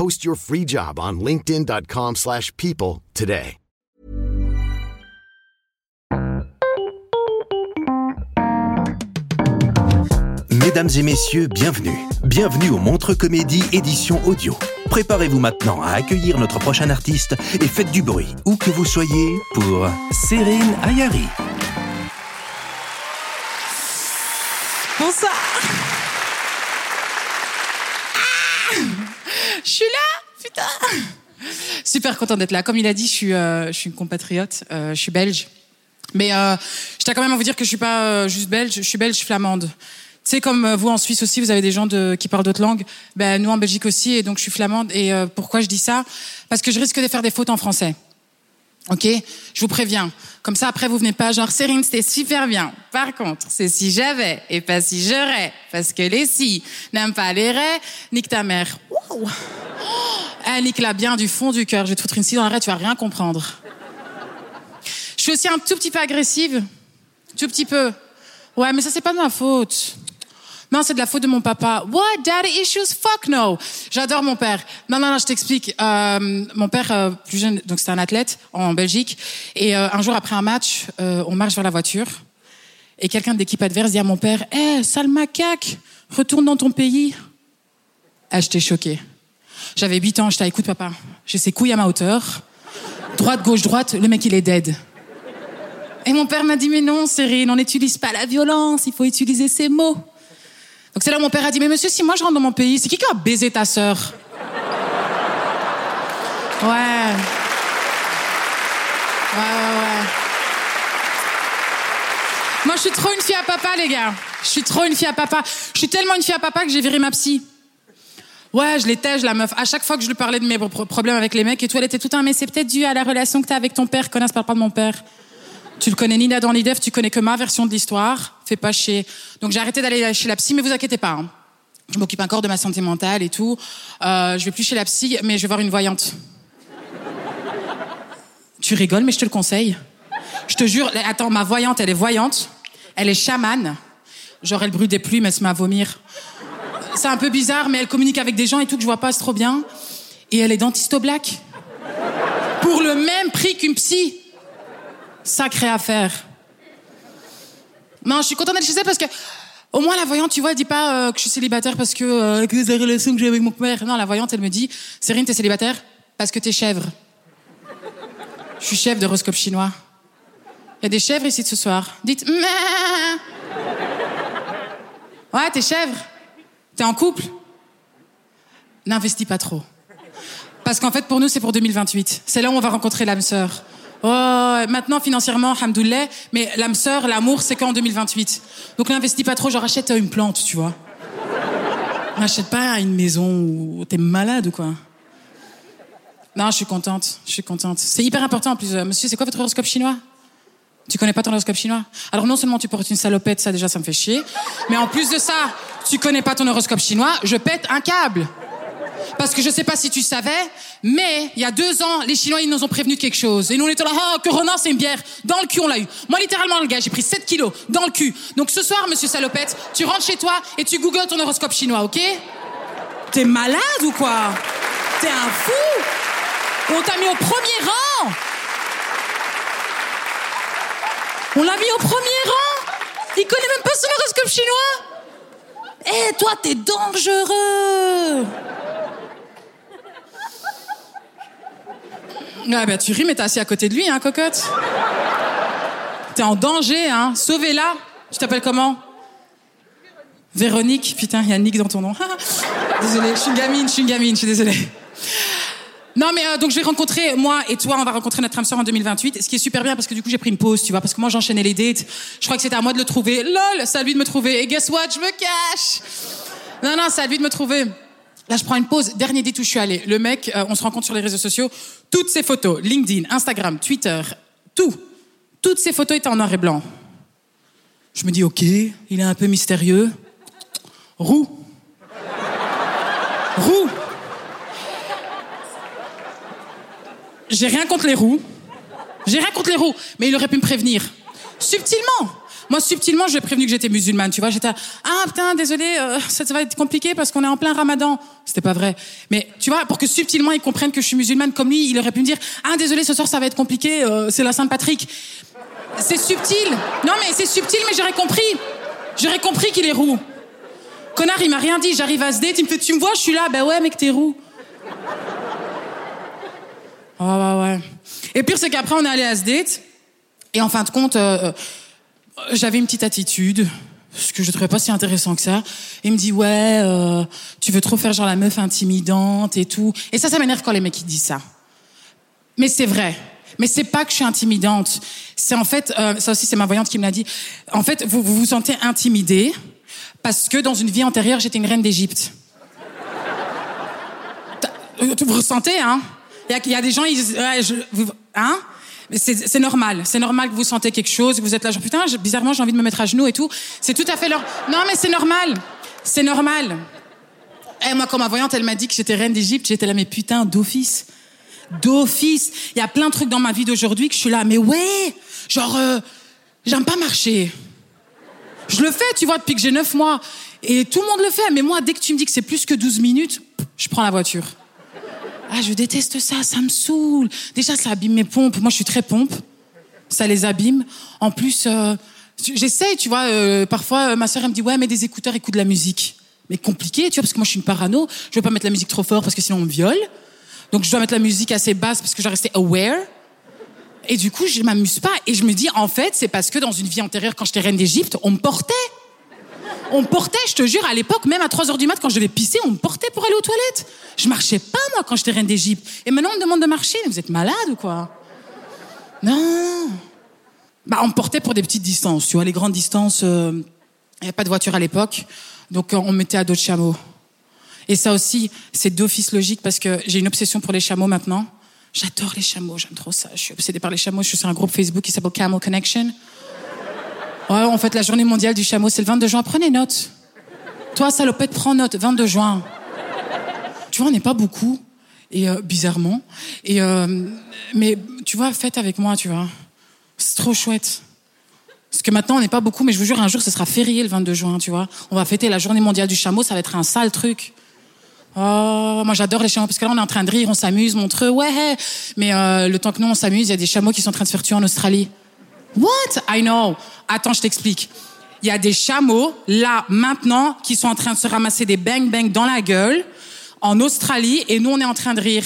Post your free job on linkedin.com/people slash people today. Mesdames et messieurs, bienvenue. Bienvenue au Montre Comédie édition audio. Préparez-vous maintenant à accueillir notre prochain artiste et faites du bruit, où que vous soyez, pour Céline Ayari. Bonsoir. Je suis là, putain. Super content d'être là. Comme il a dit, je suis, euh, je suis une compatriote. euh, je suis belge. Mais euh, je tiens quand même à vous dire que je suis pas euh, juste belge. Je suis belge flamande. Tu sais, comme euh, vous en Suisse aussi, vous avez des gens de, qui parlent d'autres langues. Ben nous en Belgique aussi, et donc je suis flamande. Et euh, pourquoi je dis ça? Parce que je risque de faire des fautes en français. Ok, je vous préviens. Comme ça, après, vous venez pas genre, Cérine, c'était super bien. Par contre, c'est si j'avais et pas si j'aurais. Parce que les si n'aiment pas les raies, nique ta mère. Wow. Elle nique la bien du fond du cœur. Je vais te foutre une scie dans la raie, tu vas rien comprendre. Je suis aussi un tout petit peu agressive. Tout petit peu. Ouais, mais ça, c'est pas de ma faute. Non, c'est de la faute de mon papa. What? Daddy issues? Fuck no. J'adore mon père. Non, non, non, je t'explique. Euh, mon père, euh, plus jeune, donc c'était un athlète en Belgique. Et euh, un jour après un match, euh, on marche vers la voiture. Et quelqu'un de l'équipe adverse dit à mon père, Eh, sale macaque, retourne dans ton pays. Ah, j'étais choquée. J'avais 8 ans, j'étais, écoute papa, j'ai ses couilles à ma hauteur. Droite, gauche, droite, le mec il est dead. Et mon père m'a dit, mais non, Cyril, on n'utilise pas la violence, il faut utiliser ses mots. Donc c'est là où mon père a dit, mais monsieur, si moi je rentre dans mon pays, c'est qui qui a baisé ta sœur? Ouais. Ouais, ouais, ouais. Moi, je suis trop une fille à papa, les gars. Je suis trop une fille à papa. Je suis tellement une fille à papa que j'ai viré ma psy. Ouais, je l'étais, la meuf. À chaque fois que je lui parlais de mes pro- problèmes avec les mecs et tout, elle était tout un, mais c'est peut-être dû à la relation que t'as avec ton père. Connasse, parle pas de mon père. Tu le connais ni d'Adam ni d'Ève, tu connais que ma version de l'histoire. Fais pas chier. Donc j'ai arrêté d'aller chez la psy, mais vous inquiétez pas. hein. Je m'occupe encore de ma santé mentale et tout. Euh, je vais plus chez la psy, mais je vais voir une voyante. tu rigoles, mais je te le conseille. Je te jure, attends, ma voyante, elle est voyante. Elle est chamane. Genre, elle brûle des plumes, elle se met à vomir. C'est un peu bizarre, mais elle communique avec des gens et tout que je vois pas, trop bien. Et elle est dentiste au black. Pour le même prix qu'une psy. Sacrée affaire. Non, je suis contente d'être chez elle parce que, au moins, la voyante, tu vois, elle dit pas euh, que je suis célibataire parce que, euh, avec les relations que j'ai avec mon père. Non, la voyante, elle me dit, Cérine, t'es célibataire parce que t'es chèvre. Je suis chef d'horoscope chinois. Il y a des chèvres ici de ce soir. Dites, Ouais, t'es chèvre. T'es en couple N'investis pas trop. Parce qu'en fait, pour nous, c'est pour 2028. C'est là où on va rencontrer l'âme sœur. Oh, maintenant, financièrement, hamdoulilah, mais l'âme sœur, l'amour, c'est qu'en 2028. Donc n'investis pas trop, genre achète une plante, tu vois. N'achète pas une maison où t'es malade ou quoi. Non, je suis contente, je suis contente. C'est hyper important en plus. Euh, Monsieur, c'est quoi votre horoscope chinois? Tu connais pas ton horoscope chinois? Alors non seulement tu portes une salopette, ça déjà ça me fait chier, mais en plus de ça, tu connais pas ton horoscope chinois, je pète un câble. Parce que je sais pas si tu savais, mais il y a deux ans, les Chinois, ils nous ont prévenu quelque chose. Et nous, on était là, ah, Corona, c'est une bière. Dans le cul, on l'a eu. Moi, littéralement, le gars, j'ai pris 7 kilos dans le cul. Donc ce soir, monsieur salopette, tu rentres chez toi et tu googles ton horoscope chinois, ok? T'es malade ou quoi? T'es un fou On t'a mis au premier rang. On l'a mis au premier rang. Il connaît même pas son horoscope chinois. Eh, toi, t'es dangereux. Ah bah tu ris, mais t'es assis à côté de lui, hein, cocotte. T'es en danger, hein. Sauvez-la. Tu t'appelles comment? Véronique. Putain, il y a Nick dans ton nom. désolée, je suis une gamine, je suis une gamine, je suis désolée. Non mais euh, donc je vais rencontrer moi et toi on va rencontrer notre âme sœur en 2028 ce qui est super bien parce que du coup j'ai pris une pause tu vois parce que moi j'enchaînais les dates je crois que c'était à moi de le trouver lol c'est à lui de me trouver et guess what? Je me cache non non c'est à lui de me trouver Là, je prends une pause. Dernier date où je suis allée. Le mec, euh, on se rencontre sur les réseaux sociaux. Toutes ses photos, LinkedIn, Instagram, Twitter, tout. Toutes ses photos étaient en noir et blanc. Je me dis, ok, il est un peu mystérieux. Roux. Roux. J'ai rien contre les roues. J'ai rien contre les roues. Mais il aurait pu me prévenir. Subtilement. Moi, subtilement, je lui ai prévenu que j'étais musulmane, tu vois. J'étais, ah putain, désolé, euh, ça, va être compliqué parce qu'on est en plein ramadan. C'était pas vrai. Mais tu vois, pour que subtilement il comprenne que je suis musulmane comme lui, il aurait pu me dire, ah désolé, ce soir ça va être compliqué, euh, c'est la Saint-Patrick. C'est subtil. Non mais c'est subtil, mais j'aurais compris. J'aurais compris qu'il est roux. Connard, il m'a rien dit. J'arrive à ce date, il me fait, tu me vois, je suis là. Ben ouais, mec, t'es roux. Oh, ouais, ouais. Et pire, c'est qu'après, on est allé à ce date. Et en fin de compte, euh, j'avais une petite attitude, ce que je trouvais pas si intéressant que ça. Il me dit ouais, euh, tu veux trop faire genre la meuf intimidante et tout. Et ça, ça m'énerve quand les mecs ils disent ça. Mais c'est vrai. Mais c'est pas que je suis intimidante. C'est en fait, euh, ça aussi c'est ma voyante qui me l'a dit. En fait, vous, vous vous sentez intimidé parce que dans une vie antérieure j'étais une reine d'Égypte. Euh, vous ressentez, hein? Il y, y, a des gens, ils, ouais, je, vous, hein? C'est normal. C'est normal que vous sentez quelque chose, que vous êtes là, genre putain, bizarrement, j'ai envie de me mettre à genoux et tout. C'est tout à fait leur. Non, mais c'est normal. C'est normal. Et eh, moi, quand ma voyante, elle m'a dit que j'étais reine d'Égypte, j'étais là, mais putain, d'office. D'office. Il y a plein de trucs dans ma vie d'aujourd'hui que je suis là, mais ouais, genre, euh, j'aime pas marcher. Je le fais, tu vois, depuis que j'ai 9 mois. Et tout le monde le fait. Mais moi, dès que tu me dis que c'est plus que 12 minutes, je prends la voiture. Ah, je déteste ça, ça me saoule. Déjà, ça abîme mes pompes. Moi, je suis très pompe. Ça les abîme. En plus, euh, j'essaye, tu vois. Euh, parfois, euh, ma soeur, elle me dit, ouais, mets des écouteurs, écoute de la musique. Mais compliqué, tu vois, parce que moi, je suis une parano. Je veux pas mettre la musique trop fort parce que sinon, on me viole. Donc, je dois mettre la musique assez basse parce que je dois rester aware. Et du coup, je m'amuse pas. Et je me dis, en fait, c'est parce que dans une vie antérieure, quand j'étais reine d'Égypte, on me portait. On portait, je te jure, à l'époque, même à 3 heures du mat, quand je devais pisser, on me portait pour aller aux toilettes. Je marchais pas, moi, quand j'étais reine d'Égypte. Et maintenant, on me demande de marcher. Vous êtes malade ou quoi? Non. Bah, on me portait pour des petites distances, tu vois. Les grandes distances, il euh, n'y avait pas de voiture à l'époque. Donc, euh, on me mettait à dos de chameau. Et ça aussi, c'est d'office logique parce que j'ai une obsession pour les chameaux maintenant. J'adore les chameaux, j'aime trop ça. Je suis obsédée par les chameaux. Je suis sur un groupe Facebook qui s'appelle Camel Connection. En fait, la journée mondiale du chameau, c'est le 22 juin. Prenez note. Toi, salopette, prends note. 22 juin. Tu vois, on n'est pas beaucoup. Et euh, bizarrement. Et euh, mais tu vois, faites avec moi, tu vois. C'est trop chouette. Parce que maintenant, on n'est pas beaucoup, mais je vous jure, un jour, ce sera férié le 22 juin, tu vois. On va fêter la journée mondiale du chameau, ça va être un sale truc. Oh, moi j'adore les chameaux parce que là on est en train de rire, on s'amuse, montreux, ouais. Mais euh, le temps que nous on s'amuse, il y a des chameaux qui sont en train de se faire tuer en Australie. What? I know. Attends, je t'explique. Il y a des chameaux, là, maintenant, qui sont en train de se ramasser des bang-bang dans la gueule, en Australie, et nous, on est en train de rire.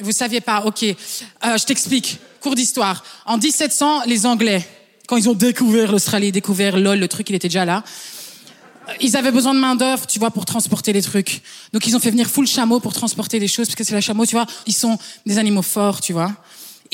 Vous saviez pas, ok. Euh, je t'explique. Cours d'histoire. En 1700, les Anglais, quand ils ont découvert l'Australie, découvert LOL, le truc, il était déjà là. Euh, ils avaient besoin de main d'œuvre, tu vois, pour transporter les trucs. Donc ils ont fait venir full chameau pour transporter des choses, parce que c'est la chameau, tu vois. Ils sont des animaux forts, tu vois.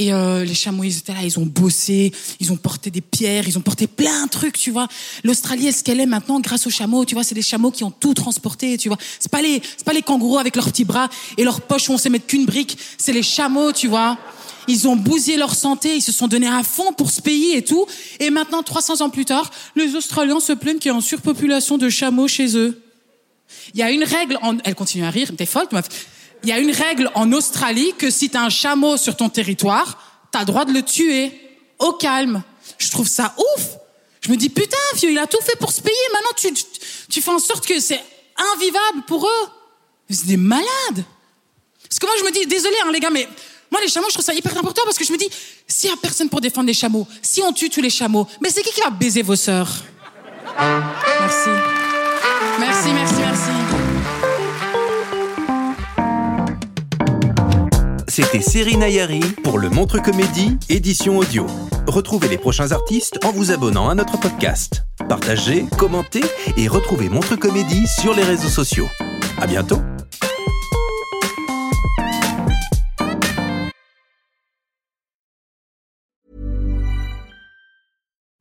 Et euh, les chameaux, ils étaient là, ils ont bossé, ils ont porté des pierres, ils ont porté plein de trucs, tu vois. L'Australie est ce qu'elle est maintenant grâce aux chameaux, tu vois. C'est des chameaux qui ont tout transporté, tu vois. C'est pas les, c'est pas les kangourous avec leurs petits bras et leurs poches où on sait mettre qu'une brique. C'est les chameaux, tu vois. Ils ont bousillé leur santé, ils se sont donnés à fond pour ce pays et tout. Et maintenant, 300 ans plus tard, les Australiens se plaignent qu'il y a une surpopulation de chameaux chez eux. Il y a une règle, elle continue à rire, t'es folle, meuf. Il y a une règle en Australie que si t'as un chameau sur ton territoire, t'as le droit de le tuer. Au calme. Je trouve ça ouf. Je me dis, putain, vieux, il a tout fait pour se payer. Maintenant, tu, tu, fais en sorte que c'est invivable pour eux. C'est des malades. Parce que moi, je me dis, désolé, hein, les gars, mais moi, les chameaux, je trouve ça hyper important parce que je me dis, s'il y a personne pour défendre les chameaux, si on tue tous les chameaux, mais c'est qui qui va baiser vos sœurs? Merci. Merci, merci, merci. C'était Série Nayari pour le Montre Comédie, édition audio. Retrouvez les prochains artistes en vous abonnant à notre podcast. Partagez, commentez et retrouvez Montre Comédie sur les réseaux sociaux. À bientôt!